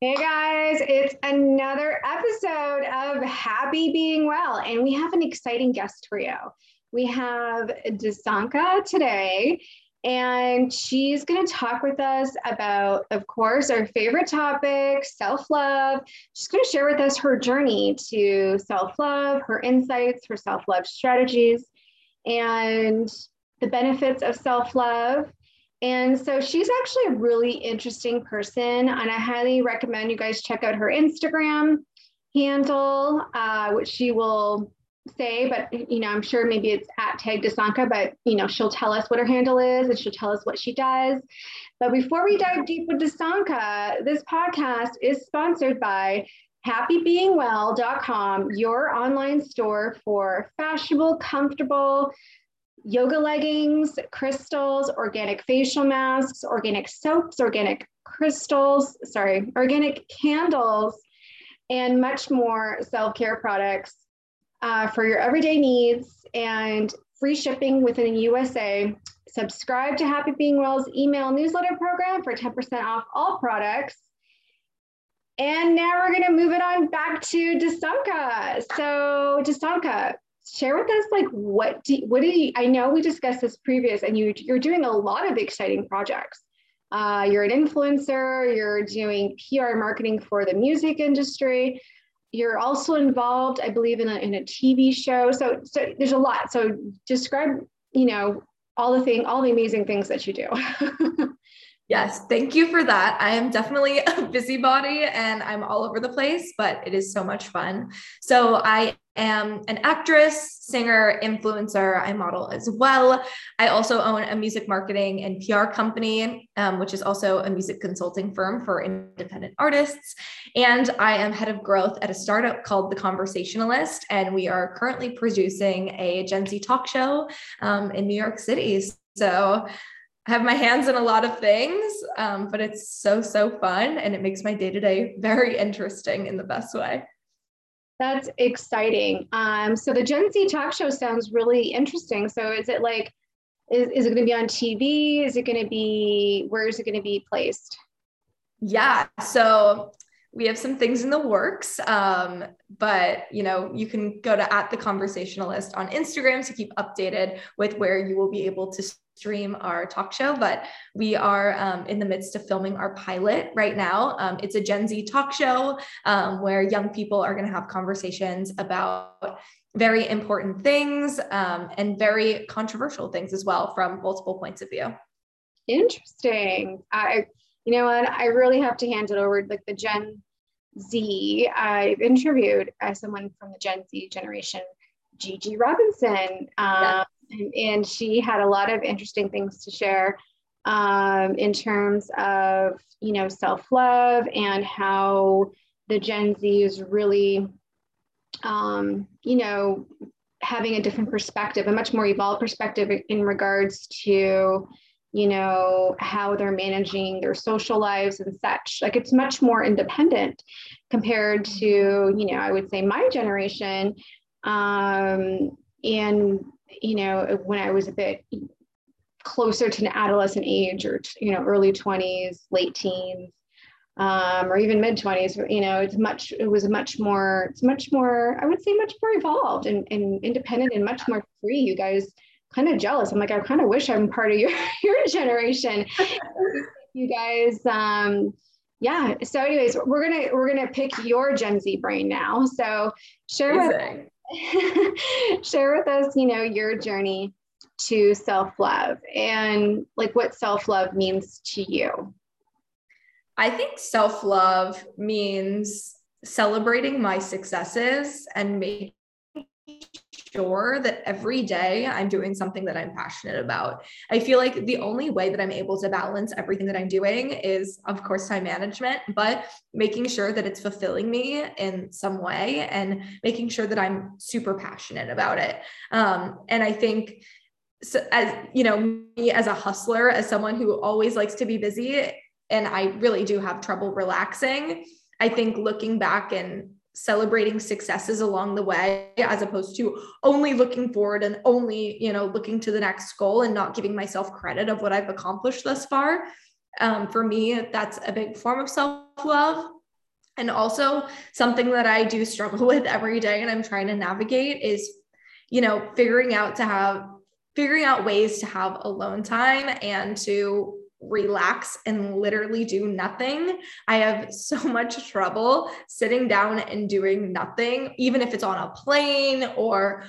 Hey guys, it's another episode of Happy Being Well, and we have an exciting guest for you. We have Desanka today, and she's going to talk with us about, of course, our favorite topic self love. She's going to share with us her journey to self love, her insights, her self love strategies, and the benefits of self love and so she's actually a really interesting person, and I highly recommend you guys check out her Instagram handle, uh, which she will say, but you know, I'm sure maybe it's at Tag Desanka, but you know, she'll tell us what her handle is and she'll tell us what she does. But before we dive deep with Desanka, this podcast is sponsored by happybeingwell.com, your online store for fashionable, comfortable, yoga leggings, crystals, organic facial masks, organic soaps, organic crystals, sorry, organic candles, and much more self care products uh, for your everyday needs and free shipping within the USA. Subscribe to Happy Being Well's email newsletter program for 10% off all products. And now we're going to move it on back to Desanka. So, Desanka, share with us like what do what do you i know we discussed this previous and you you're doing a lot of exciting projects. Uh, you're an influencer you're doing pr marketing for the music industry. You're also involved i believe in a, in a tv show. So so there's a lot. So describe you know all the thing all the amazing things that you do Yes, thank you for that. I am definitely a busybody and I'm all over the place, but it is so much fun. So, I am an actress, singer, influencer. I model as well. I also own a music marketing and PR company, um, which is also a music consulting firm for independent artists. And I am head of growth at a startup called The Conversationalist. And we are currently producing a Gen Z talk show um, in New York City. So, I have my hands in a lot of things, um, but it's so, so fun. And it makes my day to day very interesting in the best way. That's exciting. Um, so the Gen Z talk show sounds really interesting. So is it like, is, is it going to be on TV? Is it going to be, where is it going to be placed? Yeah. So we have some things in the works um, but you know you can go to at the conversationalist on instagram to keep updated with where you will be able to stream our talk show but we are um, in the midst of filming our pilot right now. Um, it's a gen z talk show um, where young people are going to have conversations about very important things um, and very controversial things as well from multiple points of view. Interesting. I you know what? I really have to hand it over like the Gen Z. I've interviewed uh, someone from the Gen Z generation, Gigi Robinson, um, and, she had a lot of interesting things to share um, in terms of you know self love and how the Gen Z is really, um, you know, having a different perspective, a much more evolved perspective in regards to you know, how they're managing their social lives and such. Like it's much more independent compared to, you know, I would say my generation. Um, and, you know, when I was a bit closer to an adolescent age or, you know, early 20s, late teens, um, or even mid 20s you know it's much it was much more it's much more i would say much more evolved and, and independent and much more free you guys kind of jealous. I'm like, I kind of wish I'm part of your, your generation. you guys, um, yeah. So anyways, we're to, we're to pick your Gen Z brain now. So share with, share with us, you know, your journey to self-love and like what self-love means to you. I think self-love means celebrating my successes and making sure that every day I'm doing something that I'm passionate about. I feel like the only way that I'm able to balance everything that I'm doing is, of course, time management, but making sure that it's fulfilling me in some way and making sure that I'm super passionate about it. Um, and I think so as you know me as a hustler as someone who always likes to be busy and i really do have trouble relaxing i think looking back and celebrating successes along the way as opposed to only looking forward and only you know looking to the next goal and not giving myself credit of what i've accomplished thus far. Um, for me that's a big form of self-love. And also, something that I do struggle with every day and I'm trying to navigate is, you know, figuring out to have, figuring out ways to have alone time and to relax and literally do nothing. I have so much trouble sitting down and doing nothing, even if it's on a plane or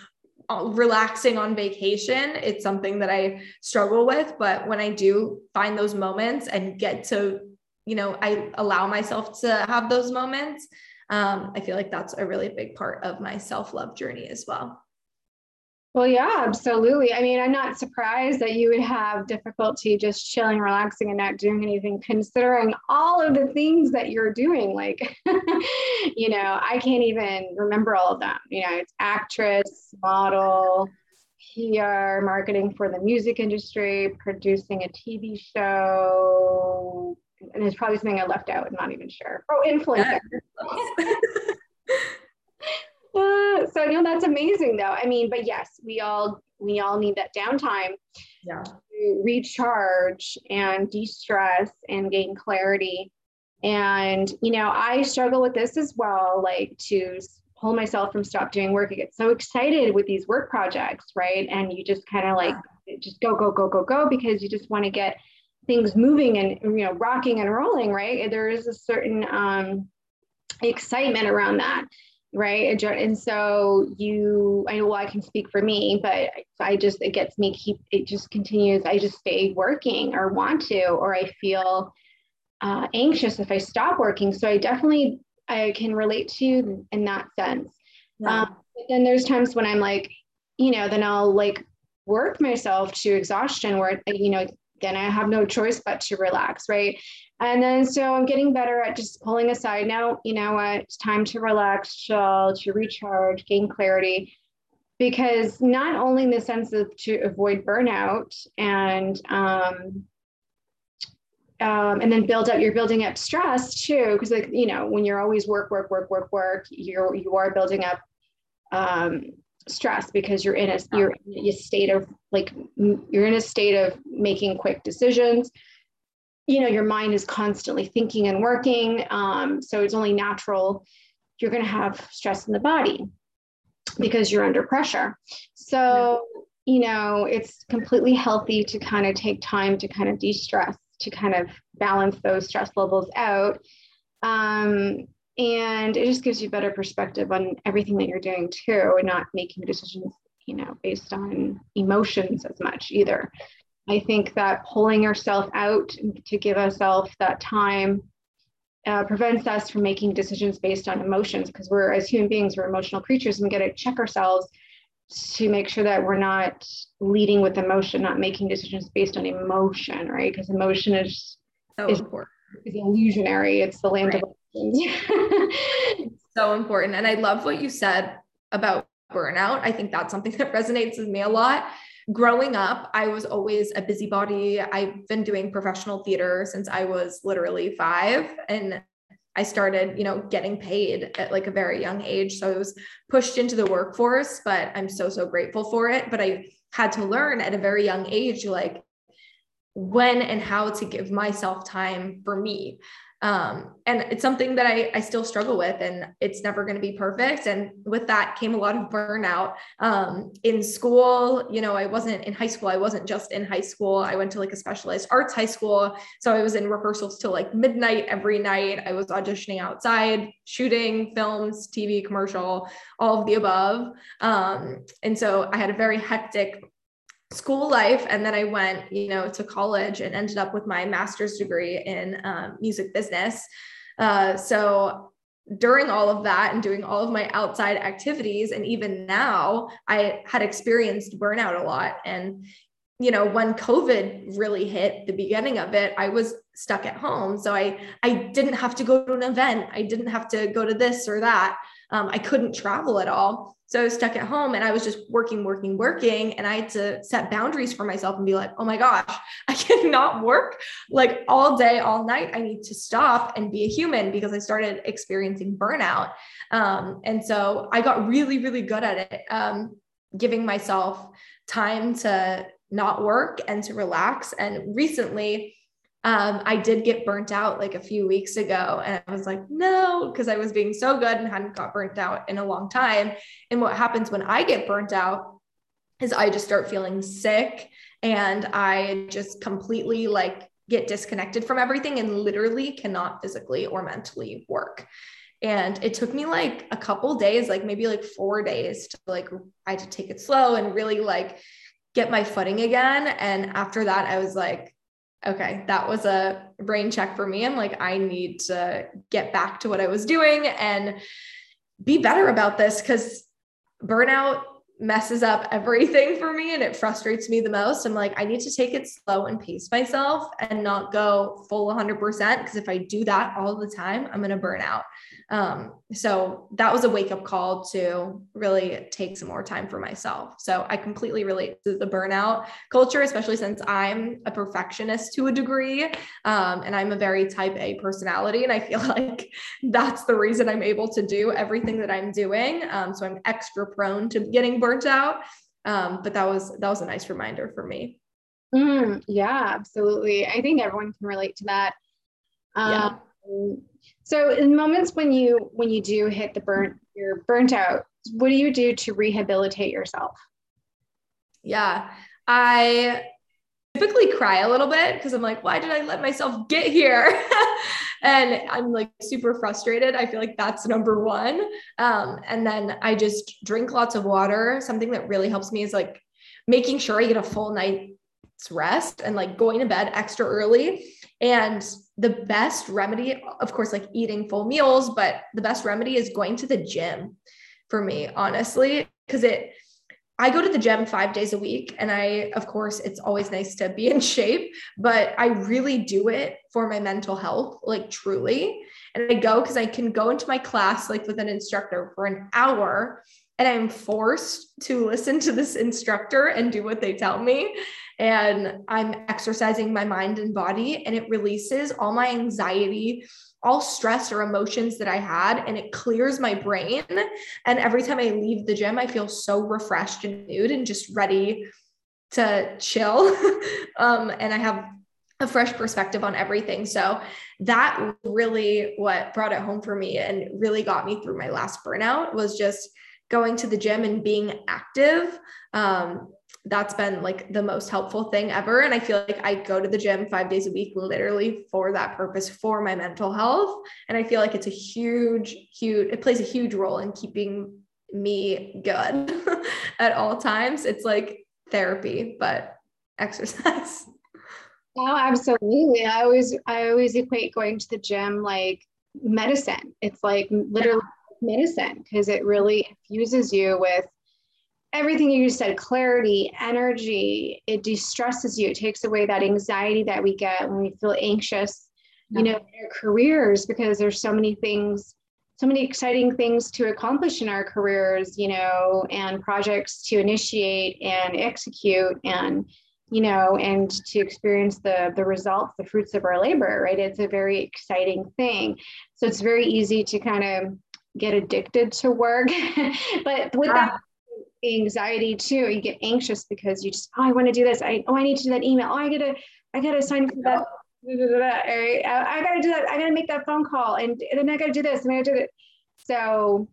uh, relaxing on vacation. It's something that I struggle with. But when I do find those moments and get to, you know, I allow myself to have those moments, um, I feel like that's a really big part of my self love journey as well. Well, yeah, absolutely. I mean, I'm not surprised that you would have difficulty just chilling, relaxing, and not doing anything, considering all of the things that you're doing. Like, you know, I can't even remember all of them. You know, it's actress, model, PR, marketing for the music industry, producing a TV show. And there's probably something I left out. I'm not even sure. Oh, influencer. so you know that's amazing though. I mean, but yes, we all we all need that downtime yeah. to recharge and de-stress and gain clarity. And you know, I struggle with this as well, like to pull myself from stop doing work. I get so excited with these work projects, right? And you just kind of like just go, go, go, go, go because you just want to get things moving and you know rocking and rolling, right? There is a certain um, excitement around that right? And so you i know well i can speak for me but i just it gets me keep it just continues. I just stay working or want to or i feel uh, anxious if i stop working. So i definitely i can relate to you in that sense. Yeah. um, but then there's times when i'm like you know then i'll like work myself to exhaustion where you know then i have no choice but to relax right and then so I'm getting better at just pulling aside now, you know what, it's time to relax, chill, to recharge, gain clarity. Because not only in the sense of to avoid burnout and um, um, and then build up you're building up stress too because like you know when you're always work work work work work you're you are building up um, stress because you're in a you're in a state of like you're in a state of making quick decisions you know your mind is constantly thinking and working um, so it's only natural you're going to have stress in the body because you're under pressure. So you know it's completely healthy to kind of take time to kind of de-stress to kind of balance those stress levels out um, and it just gives you better perspective on everything that you're doing too and not making decisions you know based on emotions as much either I think that pulling yourself out to give ourselves that time uh, prevents us from making decisions based on emotions because we're, as human beings, we're emotional creatures and we got to check ourselves to make sure that we're not leading with emotion, not making decisions based on emotion, right? Because emotion is, so is, important. is illusionary. It's the land right. of illusions. so important. And I love what you said about burnout. I think that's something that resonates with me a lot growing up, I was always a busybody. I've been doing professional theater since I was literally five. And I started, you know, getting paid at like a very young age. So I was pushed into the workforce, but I'm so, so grateful for it. But I had to learn at a very young age, like when and how to give myself time for me um, and it's something that I, I still struggle with and it's never going to be perfect. And with that came a lot of burnout. Um, in school you know i wasn't in high school i wasn't just in high school. I went to like a specialized arts high school. So i was in rehearsals till like midnight every night. I was auditioning outside shooting films tv commercial all of the above. Um, and so i had a very hectic school life and then i went you know to college and ended up with my master's degree in um, music business. Uh, so during all of that and doing all of my outside activities and even now i had experienced burnout a lot. And you know when covid really hit the beginning of it i was stuck at home. So i i didn't have to go to an event. I didn't have to go to this or that um, i couldn't travel at all so I was stuck at home and I was just working, working, working. And I had to set boundaries for myself and be like, oh my gosh, I cannot work like all day, all night. I need to stop and be a human because I started experiencing burnout. Um, and so I got really, really good at it, um, giving myself time to not work and to relax. And recently, um, I did get burnt out like a few weeks ago, and I was like, no, because I was being so good and hadn't got burnt out in a long time. And what happens when I get burnt out is I just start feeling sick and I just completely like get disconnected from everything and literally cannot physically or mentally work. And it took me like a couple days, like maybe like four days to like, I had to take it slow and really like get my footing again. And after that, I was like, okay, that was a brain check for me. I'm like, I need to get back to what I was doing and be better about this because burnout messes up everything for me and it frustrates me the most. I'm like, I need to take it slow and pace myself and not go full 100% because if I do that all the time, I'm going to burn out. Um, so that was a wake up call to really take some more time for myself. So I completely relate to the burnout culture, especially since I'm a perfectionist to a degree. Um, and I'm a very type A personality. And I feel like that's the reason I'm able to do everything that I'm doing. Um, so I'm extra prone to getting burnt out. Um, but that was that was a nice reminder for me. Mm, yeah, absolutely. I think everyone can relate to that. Um, yeah so in moments when you when you do hit the burnt you're burnt out, what do you do to rehabilitate yourself? Yeah. I typically cry a little bit because I'm like, why did I let myself get here? and I'm like super frustrated. I feel like that's number one. Um, and then I just drink lots of water. Something that really helps me is like making sure I get a full night's rest and like going to bed extra early. And the best remedy, of course, like eating full meals, but the best remedy is going to the gym for me, honestly, because it, I go to the gym five days a week. And I, of course, it's always nice to be in shape, but I really do it for my mental health, like truly. And I go because I can go into my class like with an instructor for an hour and I'm forced to listen to this instructor and do what they tell me and I'm exercising my mind and body, and it releases all my anxiety, all stress or emotions that I had, and it clears my brain. And every time I leave the gym, I feel so refreshed and nude and just ready to chill. um, and I have a fresh perspective on everything. So that really what brought it home for me and really got me through my last burnout was just going to the gym and being active. Um, that's been like the most helpful thing ever. And I feel like I go to the gym five days a week, literally for that purpose, for my mental health. And I feel like it's a huge, huge, it plays a huge role in keeping me good at all times. It's like therapy, but exercise. Oh, absolutely. I always, I always equate going to the gym like medicine. It's like literally medicine because it really infuses you with everything you just said clarity energy it de-stresses you. It takes away that anxiety that we get when we feel anxious you know in our careers because there's so many things so many exciting things to accomplish in our careers you know and projects to initiate and execute and you know and to experience the the results the fruits of our labor right? It's a very exciting thing. So it's very easy to kind of get addicted to work. But with that anxiety too. You get anxious because you just, oh, I want to do this. I oh, I need to do that email. Oh, I gotta, I gotta sign for that. I, I gotta do that. I gotta make that phone call, and, and then I gotta do this, and I gotta do it. So,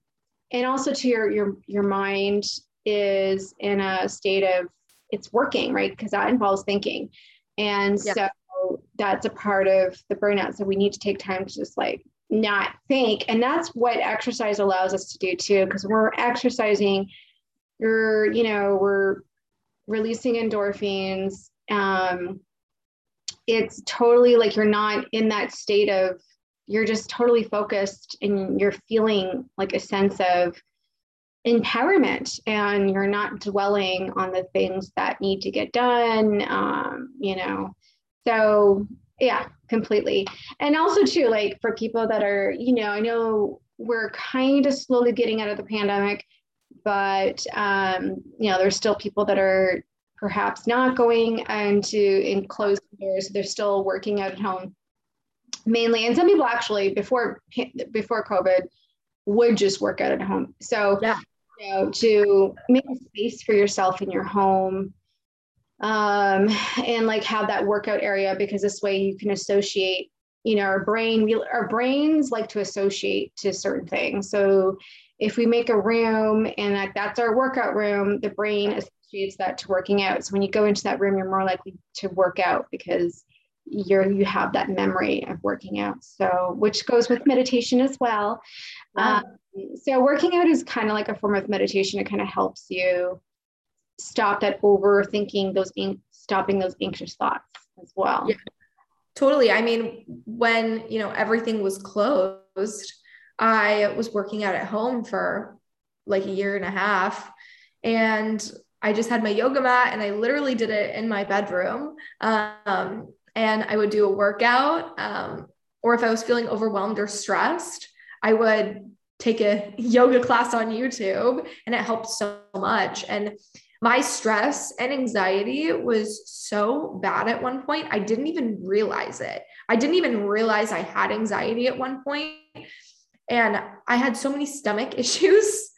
and also to your your your mind is in a state of it's working, right? Because that involves thinking, and yeah. so that's a part of the burnout. So we need to take time to just like not think, and that's what exercise allows us to do too. Because we're exercising you're you know we're releasing endorphins. Um, it's totally like you're not in that state of you're just totally focused and you're feeling like a sense of empowerment and you're not dwelling on the things that need to get done um, you know. So yeah completely. And also too like for people that are you know i know we're kind of slowly getting out of the pandemic but um, you know there's still people that are perhaps not going into enclosed doors. They're still working out at home mainly. And some people actually before before covid would just work out at home. So yeah. you know to make a space for yourself in your home um, and like have that workout area because this way you can associate you know our brain we, our brains like to associate to certain things. So if we make a room and like that's our workout room the brain associates that to working out. So when you go into that room you're more likely to work out because you're you have that memory of working out. So which goes with meditation as well. Wow. um, so working out is kind of like a form of meditation. It kind of helps you stop that overthinking those stopping those anxious thoughts as well. Yeah totally. I mean when you know everything was closed i was working out at home for like a year and a half and i just had my yoga mat and i literally did it in my bedroom um, and I would do a workout. Um, or if I was feeling overwhelmed or stressed, I would take a yoga class on YouTube and it helped so much. And my stress and anxiety was so bad at one point, I didn't even realize it. I didn't even realize I had anxiety at one point. And I had so many stomach issues.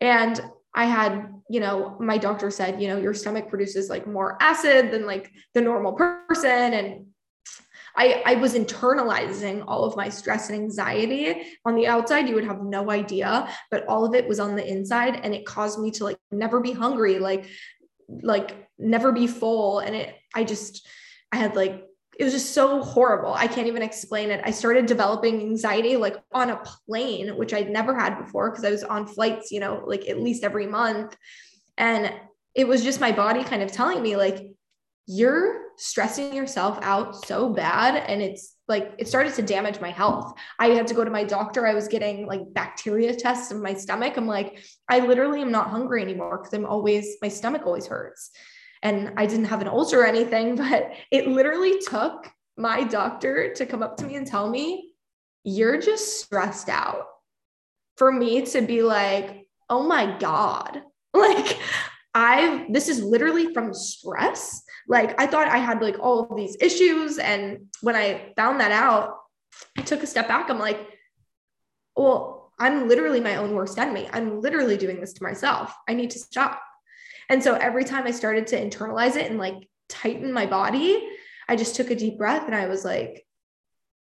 And I had, you know, my doctor said, you know, your stomach produces like more acid than like the normal person. And I, I was internalizing all of my stress and anxiety on the outside. You would have no idea, but all of it was on the inside. And it caused me to like never be hungry, like, like never be full. And it, I just, I had like it was just so horrible. I can't even explain it. I started developing anxiety like on a plane, which I'd never had before because I was on flights, you know, like at least every month. And it was just my body kind of telling me, like, you're stressing yourself out so bad. And it's like, it started to damage my health. I had to go to my doctor. I was getting like bacteria tests in my stomach. I'm like, I literally am not hungry anymore because I'm always, my stomach always hurts and I didn't have an ulcer or anything, but it literally took my doctor to come up to me and tell me, You're just stressed out. For me to be like, Oh my God, like I've, this is literally from stress. Like I thought I had like all of these issues. And when I found that out, I took a step back. I'm like, well, I'm literally my own worst enemy. I'm literally doing this to myself. I need to stop. And so every time I started to internalize it and like tighten my body, I just took a deep breath and I was like,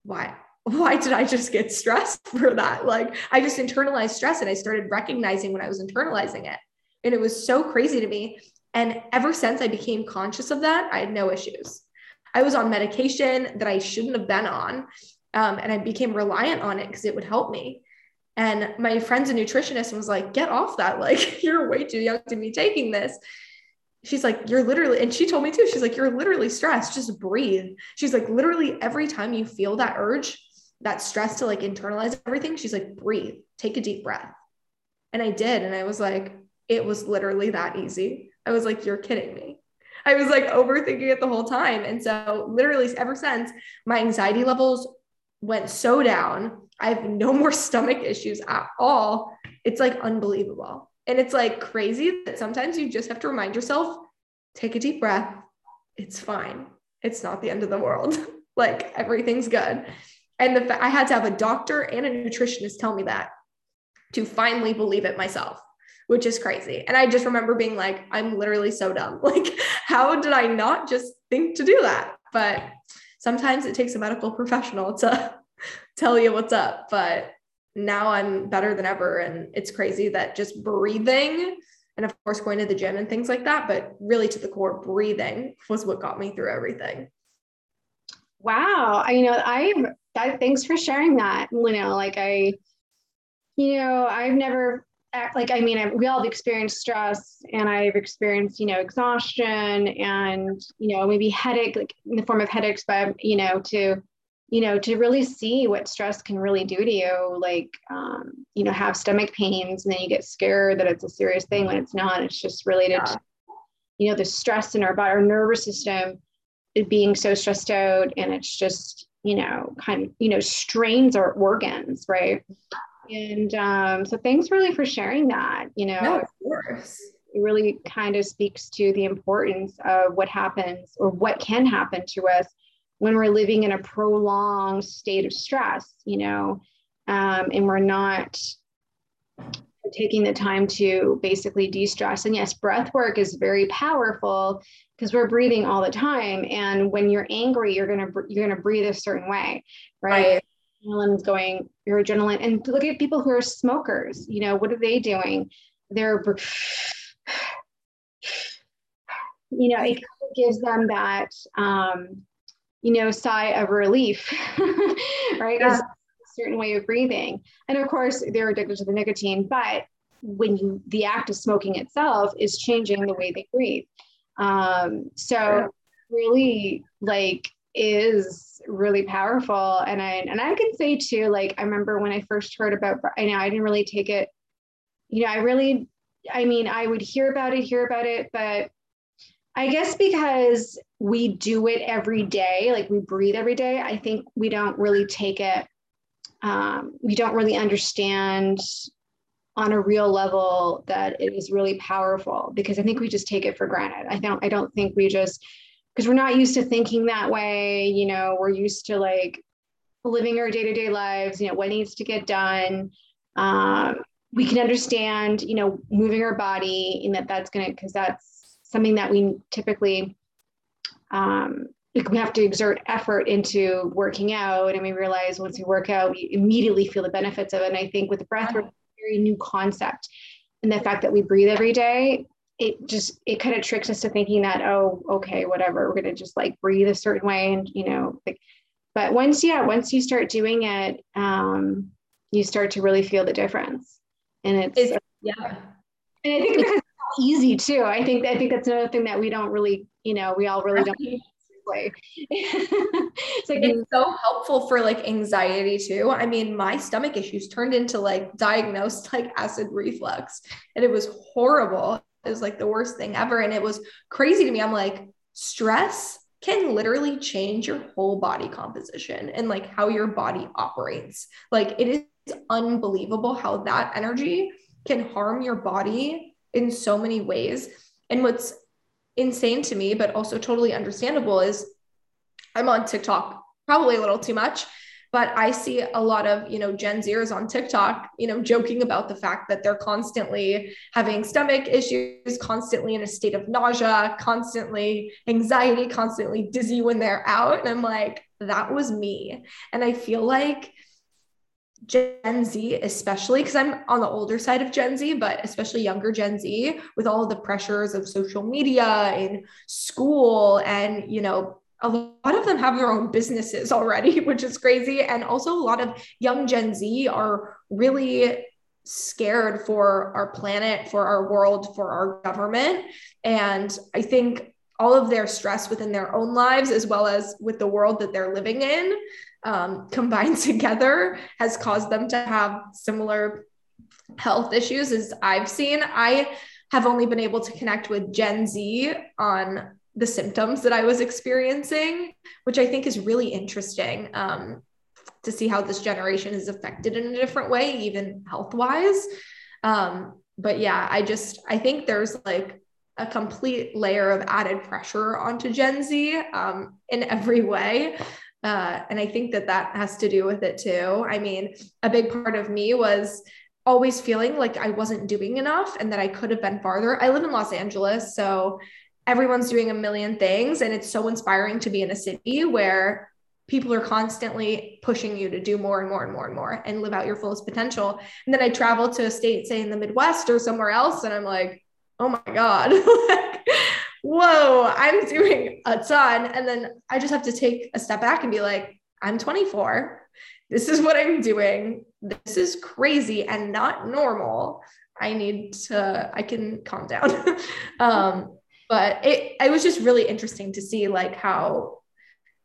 why? Why did I just get stressed for that? Like, I just internalized stress and I started recognizing when I was internalizing it. And it was so crazy to me. And ever since I became conscious of that, I had no issues. I was on medication that I shouldn't have been on. Um, and I became reliant on it because it would help me. And my friend's a nutritionist and was like, get off that. Like, you're way too young to be taking this. She's like, you're literally, and she told me too, she's like, you're literally stressed. Just breathe. She's like, literally every time you feel that urge, that stress to like internalize everything, she's like, breathe, take a deep breath. And I did. And I was like, it was literally that easy. I was like, you're kidding me. I was like overthinking it the whole time. And so, literally, ever since my anxiety levels went so down, I have no more stomach issues at all. It's like unbelievable. And it's like crazy that sometimes you just have to remind yourself take a deep breath. It's fine. It's not the end of the world. like everything's good. And the fa- I had to have a doctor and a nutritionist tell me that to finally believe it myself, which is crazy. And I just remember being like, I'm literally so dumb. Like, how did I not just think to do that? But sometimes it takes a medical professional to tell you what's up. But now I'm better than ever. And it's crazy that just breathing and of course going to the gym and things like that, but really to the core, breathing was what got me through everything. Wow. I, you know, I, that, thanks for sharing that, you know, like I, you know, I've never like I mean, I, we all have experienced stress, and I've experienced you know exhaustion, and you know maybe headache, like in the form of headaches, but you know to you know, to really see what stress can really do to you, like, um, you know, have stomach pains and then you get scared that it's a serious thing when it's not. It's just related yeah. to, you know, the stress in our body, our nervous system is being so stressed out. And it's just, you know, kind of, you know, strains our organs, right? And um, so thanks really for sharing that, you know. No, of course. It really kind of speaks to the importance of what happens or what can happen to us when we're living in a prolonged state of stress, you know, um, and we're not taking the time to basically de-stress. And yes breath work is very powerful because we're breathing all the time. And when you're angry you're going to you're to breathe a certain way right, right. adrenaline's going your adrenaline and look at people who are smokers you know what are they doing? They're you know it gives them that um you know sigh of relief right yeah certain way of breathing. And of course, they're addicted to the nicotine, but when you, the act of smoking itself is changing the way they breathe. Um, so really like is really powerful. And I, and I can say too, like, I remember when I first heard about, I know I didn't really take it, you know, I really, I mean, I would hear about it, hear about it, but I guess because we do it every day, like we breathe every day, I think we don't really take it um, we don't really understand on a real level that it is really powerful because I think we just take it for granted. I don't I don't think we just because we're not used to thinking that way, you know, we're used to like living our day-to-day lives, you know, what needs to get done. Um, we can understand, you know, moving our body and that that's to because that's something that we typically um, we have to exert effort into working out. And we realize once we work out we immediately feel the benefits of it. And i think with the breath work very new concept. And the fact that we breathe every day it just it kind of tricks us to thinking that oh okay whatever we're going to just like breathe a certain way and you know like but once yeah once you start doing it um you start to really feel the difference. And it's, it's yeah. And i think because easy too i think i think that's another thing that we don't really you know we all really don't play. it's like it's so helpful for like anxiety too. I mean, my stomach issues turned into like diagnosed like acid reflux, and it was horrible. It was like the worst thing ever. And it was crazy to me. I'm like, stress can literally change your whole body composition and like how your body operates. Like it is unbelievable how that energy can harm your body in so many ways. And what's insane to me, but also totally understandable is I'm on TikTok probably a little too much, but I see a lot of, you know, Gen Zers on TikTok, you know, joking about the fact that they're constantly having stomach issues, constantly in a state of nausea, constantly anxiety, constantly dizzy when they're out. And I'm like, that was me. And I feel like Gen Z, especially because I'm on the older side of Gen Z, but especially younger Gen Z, with all the pressures of social media and school, and you know, a lot of them have their own businesses already, which is crazy. And also, a lot of young Gen Z are really scared for our planet, for our world, for our government. And I think all of their stress within their own lives, as well as with the world that they're living in, um, combined together has caused them to have similar health issues as I've seen. I have only been able to connect with Gen Z on the symptoms that I was experiencing, which I think is really interesting um, to see how this generation is affected in a different way, even health wise. Um, but yeah, I just, I think there's like a complete layer of added pressure onto Gen Z um, in every way. Uh, and I think that that has to do with it too. I mean, a big part of me was always feeling like I wasn't doing enough and that I could have been farther. I live in Los Angeles, so everyone's doing a million things. And it's so inspiring to be in a city where people are constantly pushing you to do more and more and more and more and live out your fullest potential. And then I travel to a state, say in the Midwest or somewhere else, and I'm like, oh my God, whoa, I'm doing a ton. And then I just have to take a step back and be like, I'm 24. This is what I'm doing. This is crazy and not normal. I need to, I can calm down. um, but it, it was just really interesting to see like how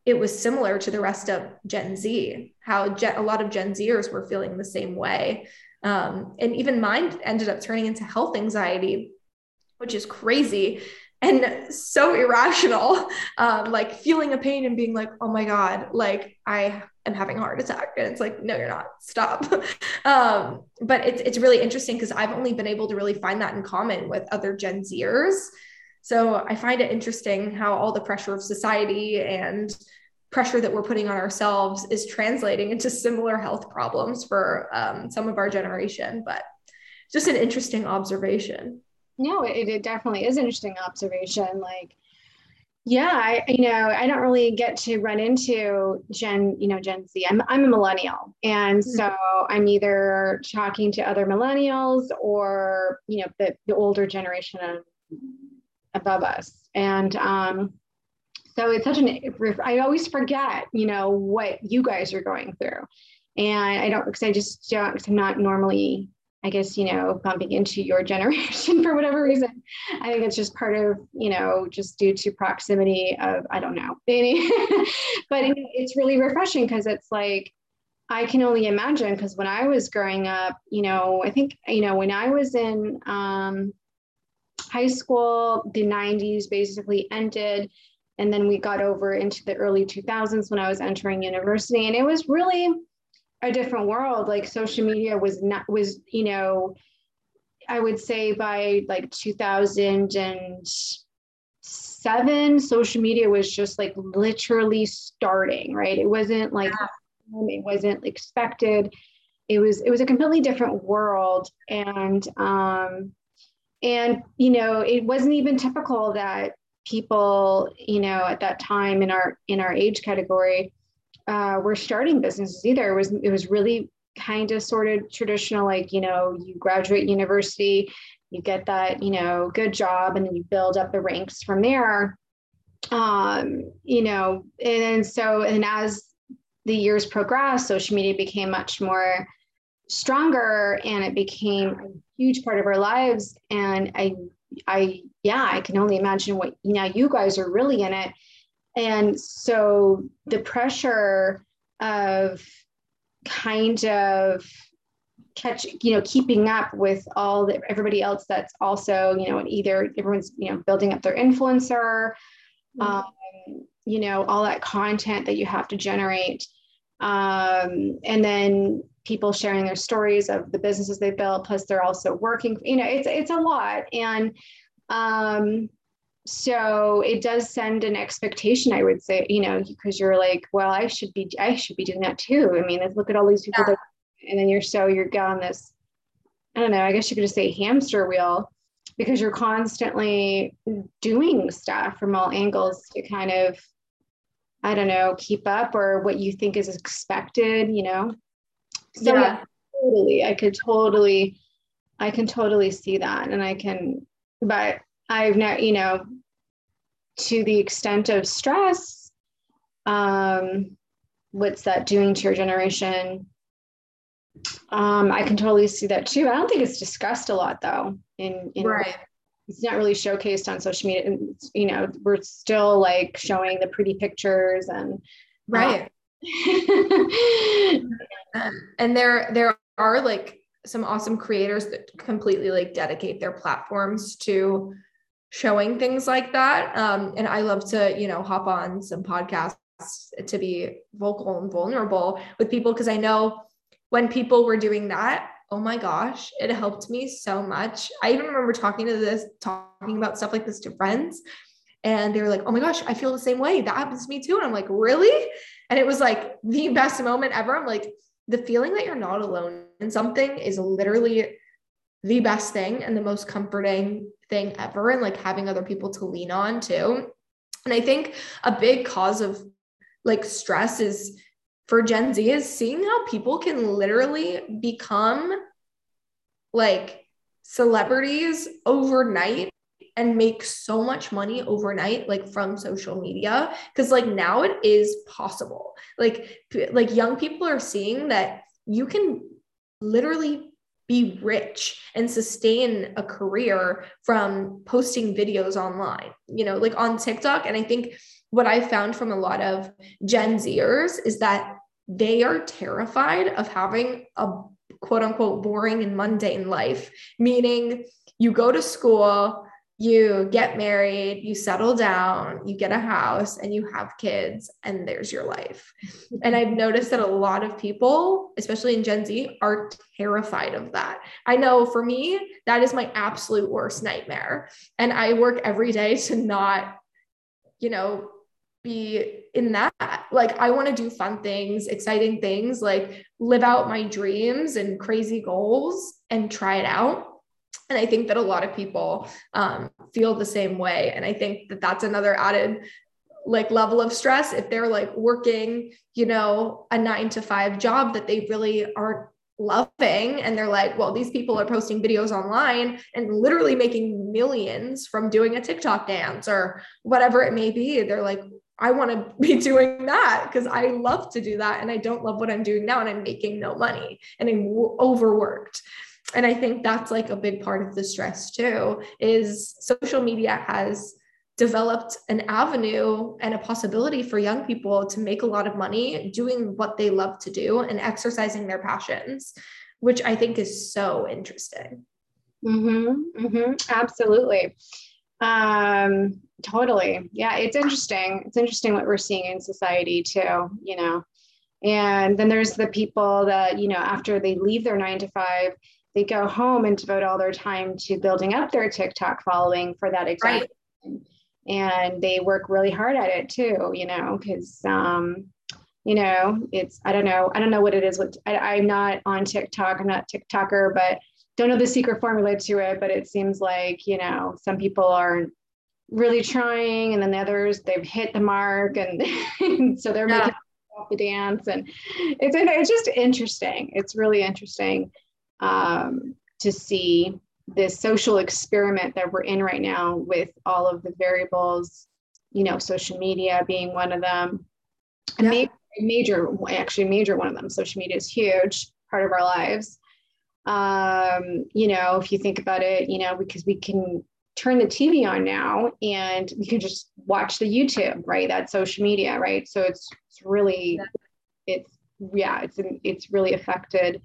it was similar to the rest of Gen Z, how Gen, a lot of Gen Zers were feeling the same way. Um, and even mine ended up turning into health anxiety, which is crazy and so irrational um, like feeling a pain and being like oh my god like i am having a heart attack. And it's like no you're not. Stop. Um, but it's, it's really interesting because i've only been able to really find that in common with other gen zers. So i find it interesting how all the pressure of society and pressure that we're putting on ourselves is translating into similar health problems for um, some of our generation. But just an interesting observation. No, it, it definitely is an interesting observation. Like, yeah, I you know I don't really get to run into Gen you know Gen Z. I'm I'm a millennial, and mm-hmm. so I'm either talking to other millennials or you know the, the older generation above us, and um, so it's such an I always forget you know what you guys are going through, and I don't because I just don't because I'm not normally I guess, you know, bumping into your generation for whatever reason. I think it's just part of, you know, just due to proximity of, I don't know, but it's really refreshing because it's like, I can only imagine because when I was growing up, you know, I think, you know, when I was in um, high school, the 90s basically ended. And then we got over into the early 2000s when I was entering university. And it was really, a different world. Like social media was not was you know i would say by like 2007 social media was just like literally starting right? It wasn't like it wasn't expected. It was it was a completely different world. And um and you know it wasn't even typical that people you know at that time in our in our age category uh, were starting businesses either. It was it was really kind of sort of traditional, like you know, you graduate university, you get that you know good job, and then you build up the ranks from there. Um, you know, and so and as the years progressed, social media became much more stronger, and it became a huge part of our lives. And I, I, yeah, I can only imagine what now you guys are really in it and so the pressure of kind of catch you know keeping up with all the everybody else that's also you know either everyone's you know building up their influencer mm-hmm. um, you know all that content that you have to generate um, and then people sharing their stories of the businesses they built plus they're also working you know it's it's a lot and um, so it does send an expectation i would say you know because you're like well i should be i should be doing that too. I mean look at all these people yeah. that, and then you're so you're on this i don't know i guess you could just say hamster wheel because you're constantly doing stuff from all angles to kind of i don't know keep up or what you think is expected you know? So yeah, yeah. totally i could totally i can totally see that and i can but I've now, you know, to the extent of stress, um, what's that doing to your generation? Um, I can totally see that too. I don't think it's discussed a lot though. In, in right. It's not really showcased on social media. And, you know, we're still like showing the pretty pictures and right. Um, and there there are like some awesome creators that completely like dedicate their platforms to showing things like that. Um, and I love to, you know, hop on some podcasts to be vocal and vulnerable with people because I know when people were doing that, oh my gosh, it helped me so much. I even remember talking to this, talking about stuff like this to friends. And they were like, oh my gosh, I feel the same way. That happens to me too. And I'm like, really? And it was like the best moment ever. I'm like, the feeling that you're not alone in something is literally the best thing and the most comforting thing ever and like having other people to lean on too. And I think a big cause of like stress is for Gen Z is seeing how people can literally become like celebrities overnight and make so much money overnight like from social media because like now it is possible like like young people are seeing that you can literally be rich and sustain a career from posting videos online, you know, like on TikTok. And I think what I found from a lot of Gen Zers is that they are terrified of having a quote unquote boring and mundane life, meaning you go to school, you get married, you settle down, you get a house, and you have kids, and there's your life. And I've noticed that a lot of people, especially in Gen Z, are terrified of that. I know for me, that is my absolute worst nightmare. And I work every day to not, you know, be in that. Like, I want to do fun things, exciting things, like live out my dreams and crazy goals and try it out. And I think that a lot of people um, feel the same way. And I think that that's another added like level of stress if they're like working, you know, a nine to five job that they really aren't loving and they're like well these people are posting videos online and literally making millions from doing a TikTok dance or whatever it may be they're like I want to be doing that because I love to do that and I don't love what I'm doing now and I'm making no money and I'm overworked and I think that's like a big part of the stress too is social media has developed an avenue and a possibility for young people to make a lot of money doing what they love to do and exercising their passions, which I think is so interesting. Mm-hmm, mm-hmm, absolutely. Um, totally. Yeah, it's interesting. It's interesting what we're seeing in society too, you know. And then there's the people that, you know, after they leave their nine to five, they go home and devote all their time to building up their TikTok following for that exact right and they work really hard at it too you know because um you know it's i don't know i don't know what it is what I, i'm not on tiktok i'm not tiktoker but don't know the secret formula to it but it seems like you know some people are really trying and then the others they've hit the mark and, and so they're yeah. making off the dance and it's it's just interesting. It's really interesting um, to see this social experiment that we're in right now with all of the variables, you know, social media being one of them. A yeah. major, actually, major one of them. Social media is huge part of our lives. Um, you know, if you think about it, you know, because we can turn the TV on now and we can just watch the YouTube, right? That's social media, right? So it's it's really, it's yeah, it's it's really affected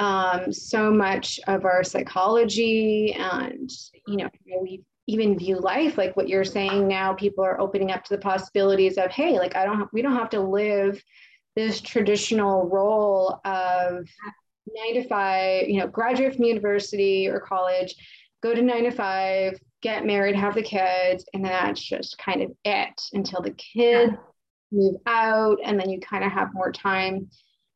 um, so much of our psychology and you know we even view life. Like what you're saying now people are opening up to the possibilities of hey like i don't have, we don't have to live this traditional role of nine to five you know graduate from university or college go to nine to five get married have the kids and then that's just kind of it until the kids move out and then you kind of have more time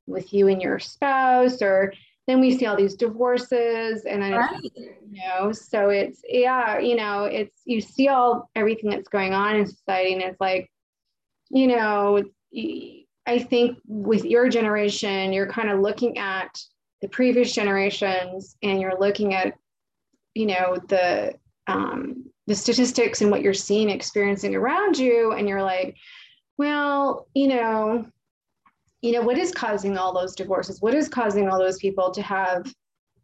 with you and your spouse or then we see all these divorces and then right. you know so it's yeah you know it's you see all everything that's going on in society and it's like you know i think with your generation you're kind of looking at the previous generations and you're looking at you know the um, the statistics and what you're seeing experiencing around you and you're like well you know you know what is causing all those divorces? What is causing all those people to have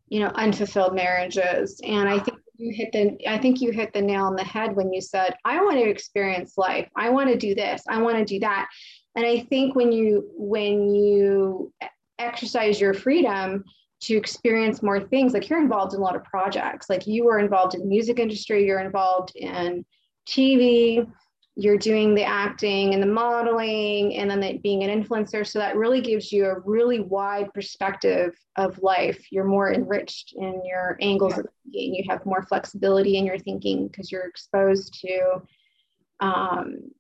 you know unfulfilled marriages? And i think you hit the i think you hit the nail on the head when you said i want to experience life. I want to do this. I want to do that. And i think when you when you exercise your freedom to experience more things like you're involved in a lot of projects. Like you were involved in the music industry. You're involved in tv you're doing the acting and the modeling and then the, being an influencer. So that really gives you a really wide perspective of life. You're more enriched in your angles yeah. of thinking. You have more flexibility in your thinking because you're exposed to um,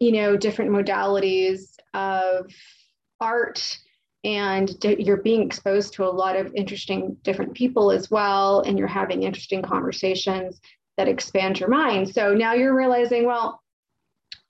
you know different modalities of art and you're being exposed to a lot of interesting different people as well and you're having interesting conversations that expand your mind. So now you're realizing well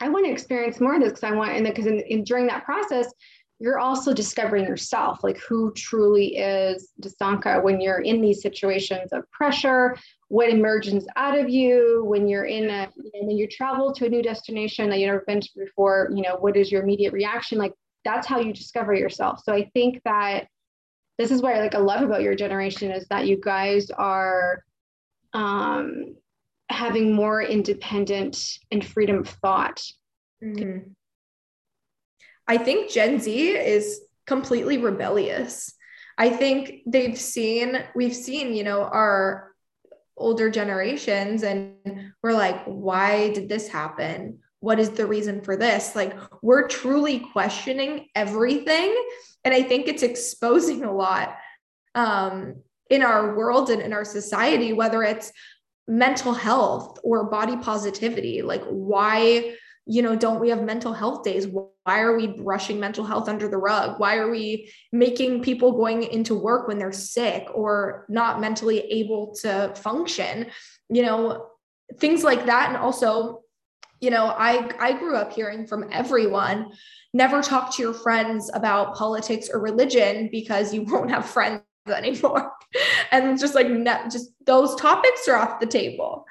I want to experience more of this because I want, and because in, in, during that process, you're also discovering yourself, like who truly is Desanka when you're in these situations of pressure, what emerges out of you when you're in a, you know, when you travel to a new destination that you've never been to before, you know, what is your immediate reaction? Like that's how you discover yourself. So I think that this is what I like I love about your generation is that you guys are um having more independent and freedom of thought. Mm-hmm. I think Gen Z is completely rebellious. I think they've seen, we've seen, you know, our older generations, and we're like, why did this happen? What is the reason for this? Like, we're truly questioning everything. And I think it's exposing a lot um, in our world and in our society, whether it's mental health or body positivity like why you know, don't we have mental health days? Why are we brushing mental health under the rug? Why are we making people going into work when they're sick or not mentally able to function? You know, things like that. And also, you know, I I grew up hearing from everyone, never talk to your friends about politics or religion because you won't have friends anymore. And just like ne- just those topics are off the table.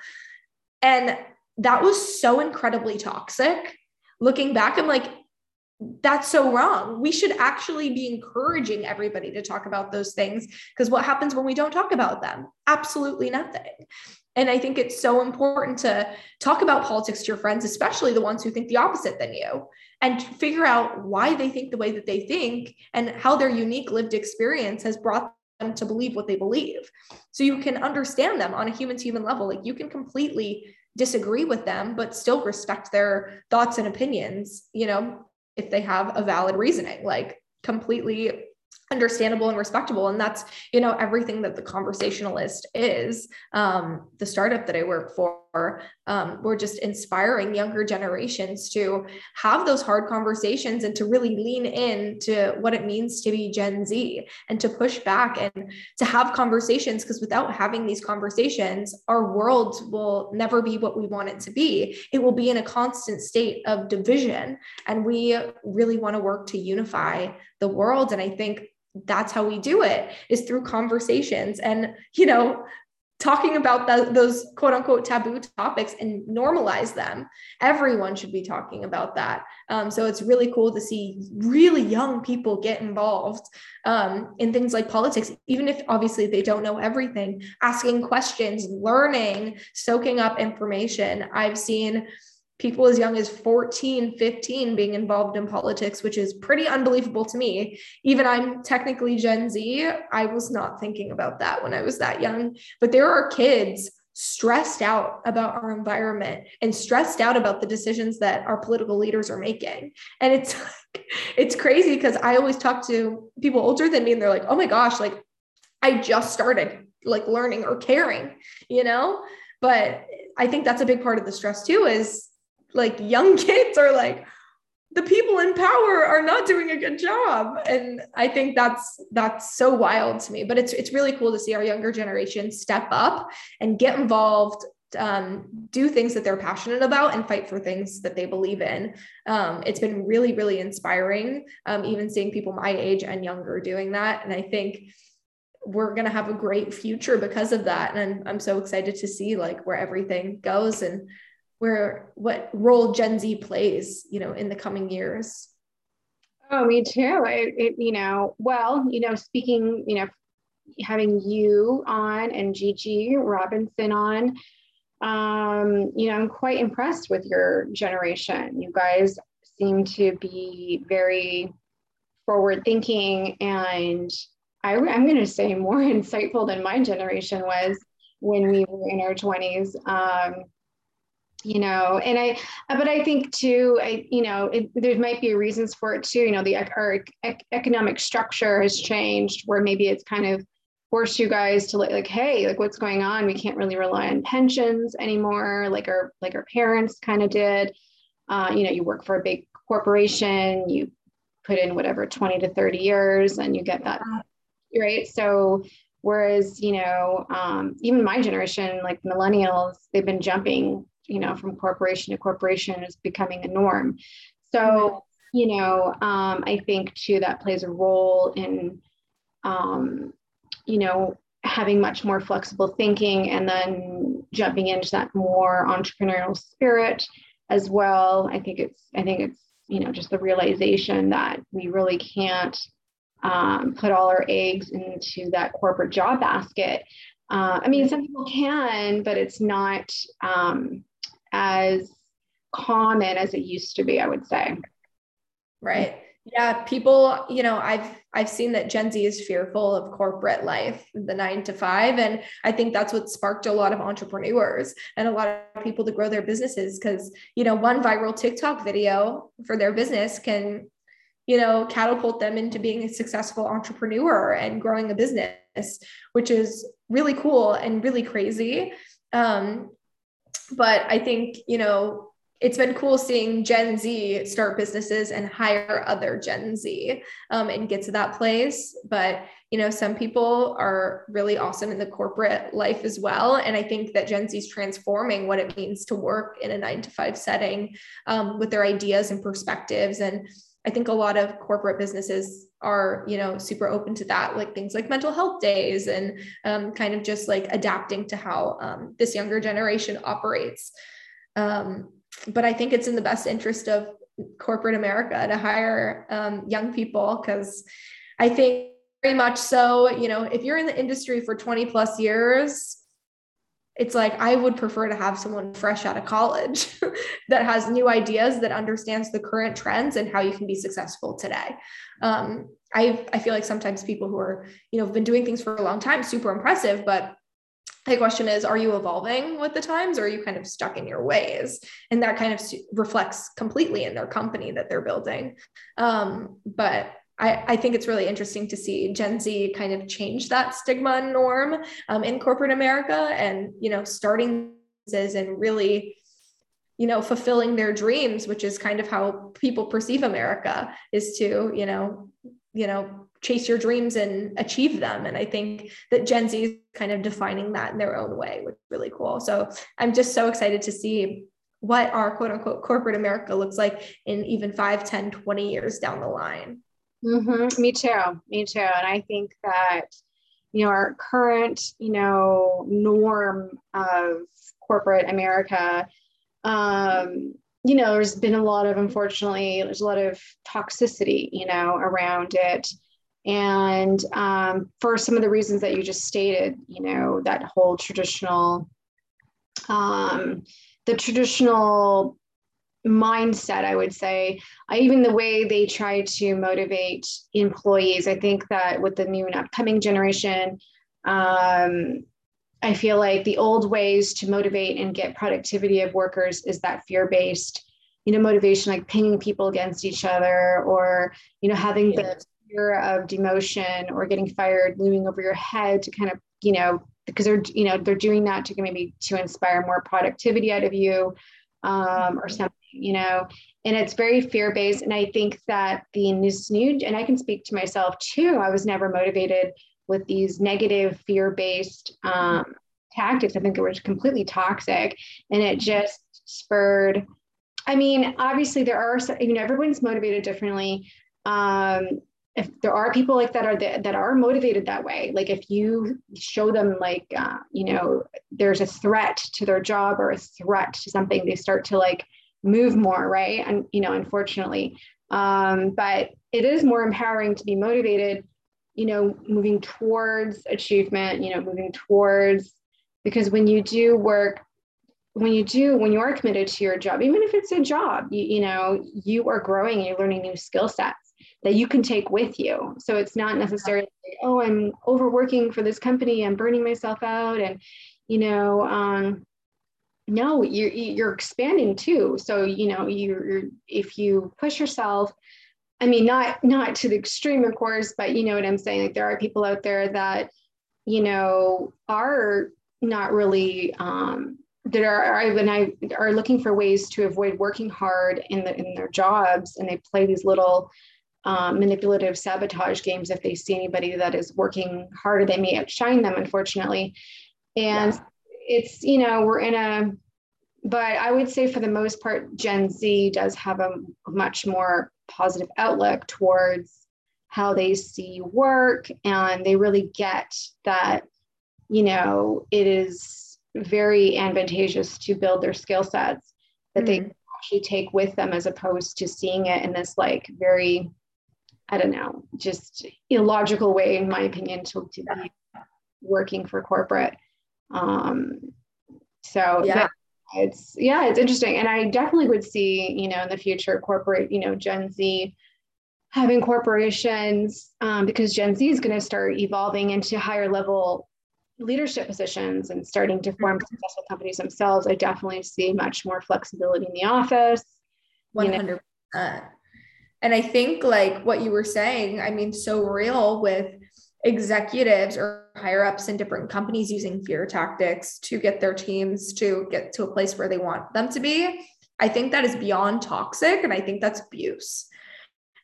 And that was so incredibly toxic. Looking back, I'm like, that's so wrong. We should actually be encouraging everybody to talk about those things because what happens when we don't talk about them? Absolutely nothing. And I think it's so important to talk about politics to your friends, especially the ones who think the opposite than you, and figure out why they think the way that they think and how their unique lived experience has brought them to believe what they believe. So you can understand them on a human to human level. Like you can completely disagree with them, but still respect their thoughts and opinions, you know, if they have a valid reasoning, like completely understandable and respectable and that's you know everything that the conversationalist is um, the startup that i work for um, we're just inspiring younger generations to have those hard conversations and to really lean in to what it means to be gen z and to push back and to have conversations because without having these conversations our world will never be what we want it to be. It will be in a constant state of division and we really want to work to unify the world and i think that's how we do it is through conversations. And you know talking about those quote unquote taboo topics and normalize them everyone should be talking about that. Um, so it's really cool to see really young people get involved um, in things like politics even if obviously they don't know everything asking questions learning soaking up information. I've seen people as young as 14, 15 being involved in politics, which is pretty unbelievable to me. Even I'm technically Gen Z, I was not thinking about that when I was that young. But there are kids stressed out about our environment and stressed out about the decisions that our political leaders are making. And it's it's crazy because I always talk to people older than me and they're like, "Oh my gosh, like I just started like learning or caring," you know? But I think that's a big part of the stress too is like young kids are like the people in power are not doing a good job and i think that's that's so wild to me but it's it's really cool to see our younger generation step up and get involved um, do things that they're passionate about and fight for things that they believe in. Um, it's been really, really inspiring, um, even seeing people my age and younger doing that. And I think we're going to have a great future because of that. And I'm, I'm so excited to see like where everything goes and where what role Gen Z plays, you know, in the coming years. Oh, me too. It, it, you know, well, you know, speaking, you know, having you on and Gigi Robinson on, um, you know, I'm quite impressed with your generation. You guys seem to be very forward thinking and I, am going to say more insightful than my generation was when we were in our 20s. Um, you know and i but i think too i you know it, there might be reasons for it too you know the our economic structure has changed where maybe it's kind of forced you guys to like, like hey like what's going on? We can't really rely on pensions anymore like our like our parents kind of did. Uh, you know you work for a big corporation you put in whatever 20 to 30 years and you get that right? So whereas you know um, even my generation like millennials they've been jumping you know, from corporation to corporation is becoming a norm. So, you know, um, I think too that plays a role in, um, you know, having much more flexible thinking and then jumping into that more entrepreneurial spirit as well. I think it's, I think it's, you know, just the realization that we really can't um, put all our eggs into that corporate job basket. Uh, I mean, some people can, but it's not, um, as common as it used to be, I would say. Right. Yeah, people, you know, I've I've seen that Gen Z is fearful of corporate life, the 9 to 5, and I think that's what sparked a lot of entrepreneurs and a lot of people to grow their businesses cuz, you know, one viral TikTok video for their business can you know, catapult them into being a successful entrepreneur and growing a business, which is really cool and really crazy. Um, but I think, you know, it's been cool seeing Gen Z start businesses and hire other Gen Z um, and get to that place. But you know, some people are really awesome in the corporate life as well, and I think that Gen Z is transforming what it means to work in a nine to five setting um, with their ideas and perspectives. And I think a lot of corporate businesses are, you know, super open to that, like things like mental health days and um, kind of just like adapting to how um, this younger generation operates. Um, but I think it's in the best interest of corporate America to hire um, young people because I think very much so, you know, if you're in the industry for 20 plus years, it's like I would prefer to have someone fresh out of college that has new ideas, that understands the current trends and how you can be successful today. Um, I I feel like sometimes people who are you know have been doing things for a long time, super impressive, but the question is are you evolving with the times or are you kind of stuck in your ways and that kind of reflects completely in their company that they're building um, but I, I, think it's really interesting to see gen z kind of change that stigma norm um, in corporate america and you know starting businesses and really you know fulfilling their dreams which is kind of how people perceive america is to you know you know chase your dreams and achieve them. And I think that Gen Z is kind of defining that in their own way, which is really cool. So I'm just so excited to see what our quote unquote corporate America looks like in even 5, 10, 20 years down the line. Mm-hmm. Me too. Me too. And I think that, you know, our current, you know, norm of corporate America, um, you know, there's been a lot of, unfortunately, there's a lot of toxicity, you know, around it and um, for some of the reasons that you just stated you know that whole traditional um, the traditional mindset i would say even the way they try to motivate employees i think that with the new and upcoming generation um, i feel like the old ways to motivate and get productivity of workers is that fear-based you know motivation like pinging people against each other or you know having yeah. the fear of demotion or getting fired looming over your head to kind of, you know, because they're, you know, they're doing that to maybe to inspire more productivity out of you um, or something, you know, and it's very fear based. And I think that the new, and I can speak to myself too, I was never motivated with these negative fear based um, tactics. I think it was completely toxic and it just spurred. I mean, obviously there are, you know, everyone's motivated differently. Um, if there are people like that are that are motivated that way like if you show them like uh, you know there's a threat to their job or a threat to something they start to like move more right and you know unfortunately um, but it is more empowering to be motivated you know moving towards achievement you know moving towards because when you do work when you do when you are committed to your job even if it's a job you, you know you are growing you're learning new skill sets that you can take with you. So it's not necessarily, oh, I'm overworking for this company, I'm burning myself out, and you know, um, no, you're you're expanding too. So you know, you're if you push yourself. I mean, not not to the extreme, of course, but you know what I'm saying. Like there are people out there that, you know, are not really um, that are, and I are looking for ways to avoid working hard in the in their jobs, and they play these little um, manipulative sabotage games if they see anybody that is working harder they may outshine them unfortunately and yeah. It's you know we're in a but i would say for the most part gen z does have a much more positive outlook towards how they see work and they really get that you know it is very advantageous to build their skill sets that mm-hmm. they actually take with them as opposed to seeing it in this like very I don't know, just illogical way, in my opinion, to, to be working for corporate. Um, so yeah. it's yeah, it's interesting, and I definitely would see, you know, in the future, corporate, you know, Gen Z having corporations um, because Gen Z is going to start evolving into higher level leadership positions and starting to form mm-hmm. successful companies themselves. I definitely see much more flexibility in the office. One hundred percent and I think like what you were saying, I mean, so real with executives or higher ups in different companies using fear tactics to get their teams to get to a place where they want them to be. I think that is beyond toxic and I think that's abuse.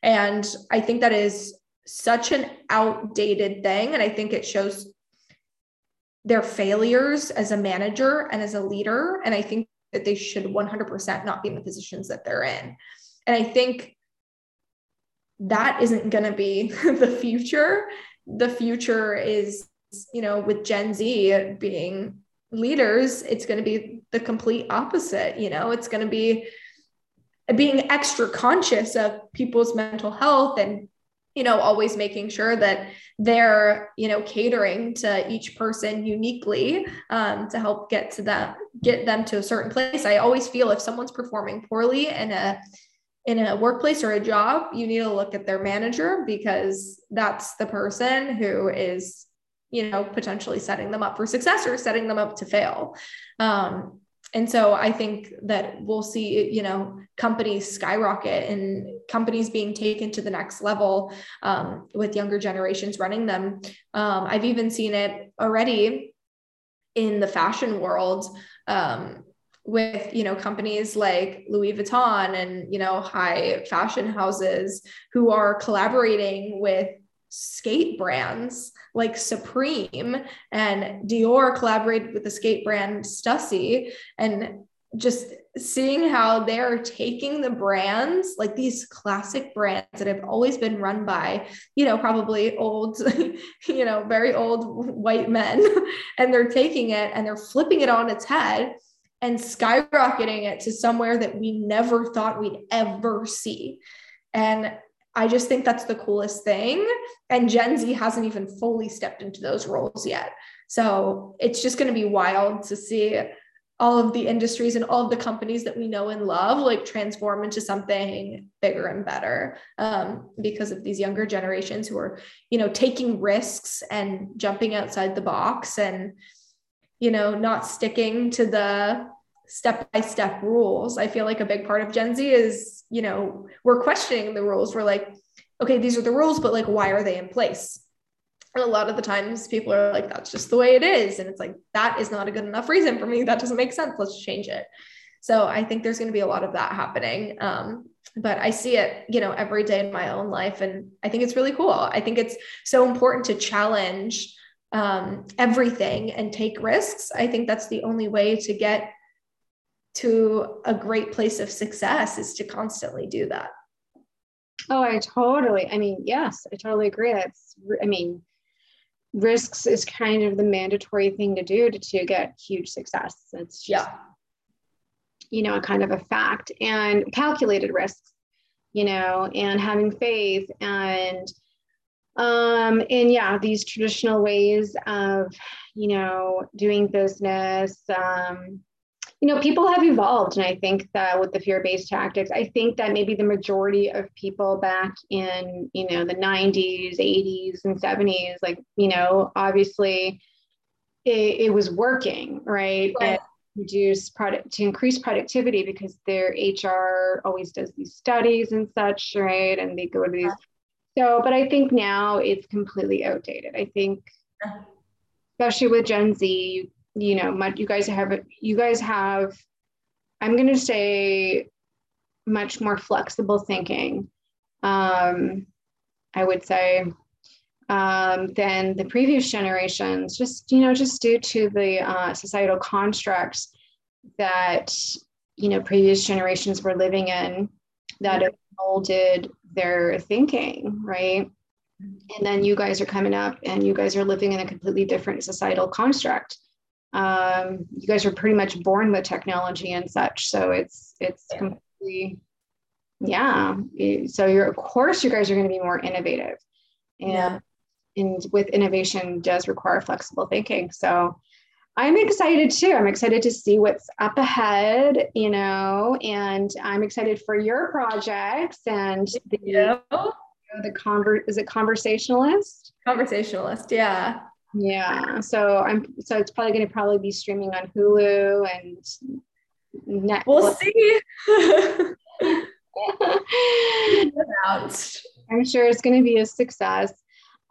And I think that is such an outdated thing. And I think it shows their failures as a manager and as a leader. And I think that they should 100% not be in the positions that they're in. And I think that isn't going to be the future. The future is, you know, with Gen Z being leaders, it's going to be the complete opposite. You know, it's going to be being extra conscious of people's mental health and you know always making sure that they're you know catering to each person uniquely um, to help get to that get them to a certain place i always feel if someone's performing poorly in a in a workplace or a job you need to look at their manager because that's the person who is you know potentially setting them up for success or setting them up to fail. Um, and so i think that we'll see you know companies skyrocket and companies being taken to the next level um, with younger generations running them. Um, i've even seen it already in the fashion world um, with you know companies like louis vuitton and you know high fashion houses who are collaborating with skate brands like Supreme and Dior collaborated with the skate brand Stussy. And just seeing how they're taking the brands like these classic brands that have always been run by you know probably old you know very old white men and they're taking it and they're flipping it on its head and skyrocketing it to somewhere that we never thought we'd ever see. And I just think that's the coolest thing. And Gen Z hasn't even fully stepped into those roles yet. So it's just going to be wild to see all of the industries and all of the companies that we know and love like transform into something bigger and better um, because of these younger generations who are you know taking risks and jumping outside the box and you know not sticking to the step by step rules. I feel like a big part of Gen Z is, you know, we're questioning the rules. We're like, okay, these are the rules, but like, why are they in place? And a lot of the times people are like, that's just the way it is. And it's like, that is not a good enough reason for me. That doesn't make sense. Let's change it. So I think there's going to be a lot of that happening. Um, but I see it, you know, every day in my own life. And I think it's really cool. I think it's so important to challenge um, everything and take risks. I think that's the only way to get to a great place of success is to constantly do that. Oh, I totally, I mean, yes, I totally agree. That's, I mean, risks is kind of the mandatory thing to do to, to get huge success. It's just, yeah. you know, kind of a fact and calculated risks, you know, and having faith and, um, and yeah, these traditional ways of, you know, doing business, um, you know, people have evolved. And I think that with the fear based tactics, I think that maybe the majority of people back in, you know, the 90s, 80s, and 70s, like, you know, obviously it, it was working, right? right. Reduce product to increase productivity because their HR always does these studies and such, right? And they go to these. Uh-huh. So, but I think now it's completely outdated. I think, uh-huh. especially with Gen Z, you know much you guys have you guys have i'm going to say much more flexible thinking um, i would say um, than the previous generations. Just you know just due to the uh, societal constructs that you know previous generations were living in that have molded their thinking right? And then you guys are coming up and you guys are living in a completely different societal construct um, you guys are pretty much born with technology and such so it's it's completely yeah. So you're of course you guys are going to be more innovative. And yeah. and with innovation does require flexible thinking so i'm excited too. I'm excited to see what's up ahead you know and i'm excited for your projects and the yeah. the convert is it conversationalist? Conversationalist yeah yeah. So I'm so it's probably going to probably be streaming on Hulu and Netflix. We'll see. I'm sure it's going to be a success.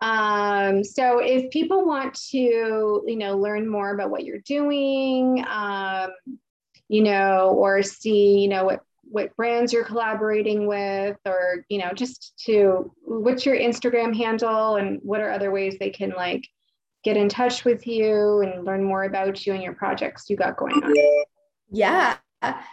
Um, so if people want to, you know, learn more about what you're doing, um, you know, or see, you know, what what brands you're collaborating with or you know just to what's your instagram handle and what are other ways they can like get in touch with you and learn more about you and your projects you got going on yeah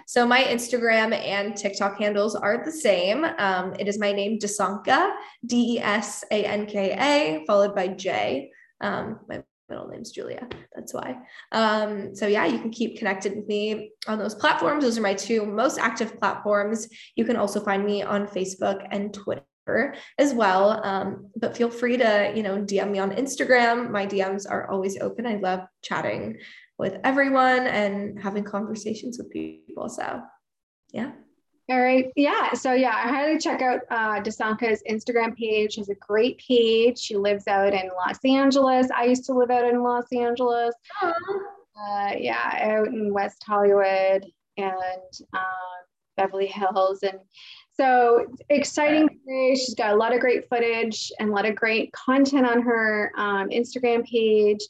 so my Instagram and TikTok handles are the same. Um, it is my name, Desanka, D E S A N K A, followed by J. Um, my middle name's Julia. That's why. Um, so yeah, you can keep connected with me on those platforms. Those are my two most active platforms. You can also find me on Facebook and Twitter as well. Um, but feel free to, you know, DM me on Instagram. My DMs are always open. I love chatting with everyone and having conversations with people. So yeah. All right. Yeah. So yeah, I highly check out uh, Desanka's Instagram page. She's a great page. She lives out in Los Angeles. I used to live out in Los Angeles. Uh, yeah, out in West Hollywood and um, Beverly Hills. And so exciting today. She's got a lot of great footage and a lot of great content on her um, Instagram page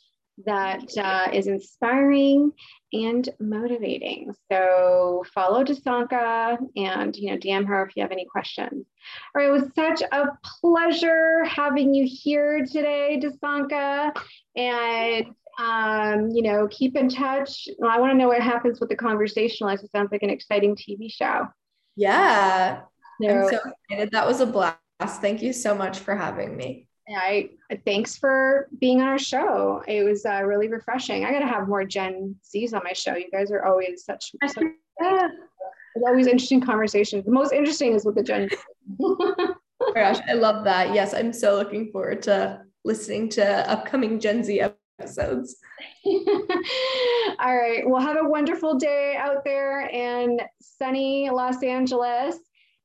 that uh, is inspiring and motivating. So follow Desanka and you know DM her if you have any questions. All right, it was such a pleasure having you here today, Desanka, and um, you know keep in touch. I want to know what happens with the conversationalist. It sounds like an exciting TV show. Yeah, I'm so excited. That was a blast. Thank you so much for having me. I thanks for being on our show. It was uh, really refreshing. I got to have more Gen Zs on my show. You guys are always such. such yeah. It's always interesting conversations. The most interesting is with the Gen. Z. Oh gosh, I love that. Yes, I'm so looking forward to listening to upcoming Gen Z episodes. All right. Well, have a wonderful day out there in sunny Los Angeles,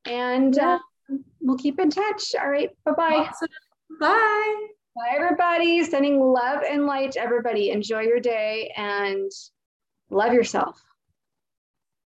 and yeah. uh, we'll keep in touch. All right. Bye bye. Awesome. Bye. Bye, everybody. Sending love and light to everybody. Enjoy your day and love yourself.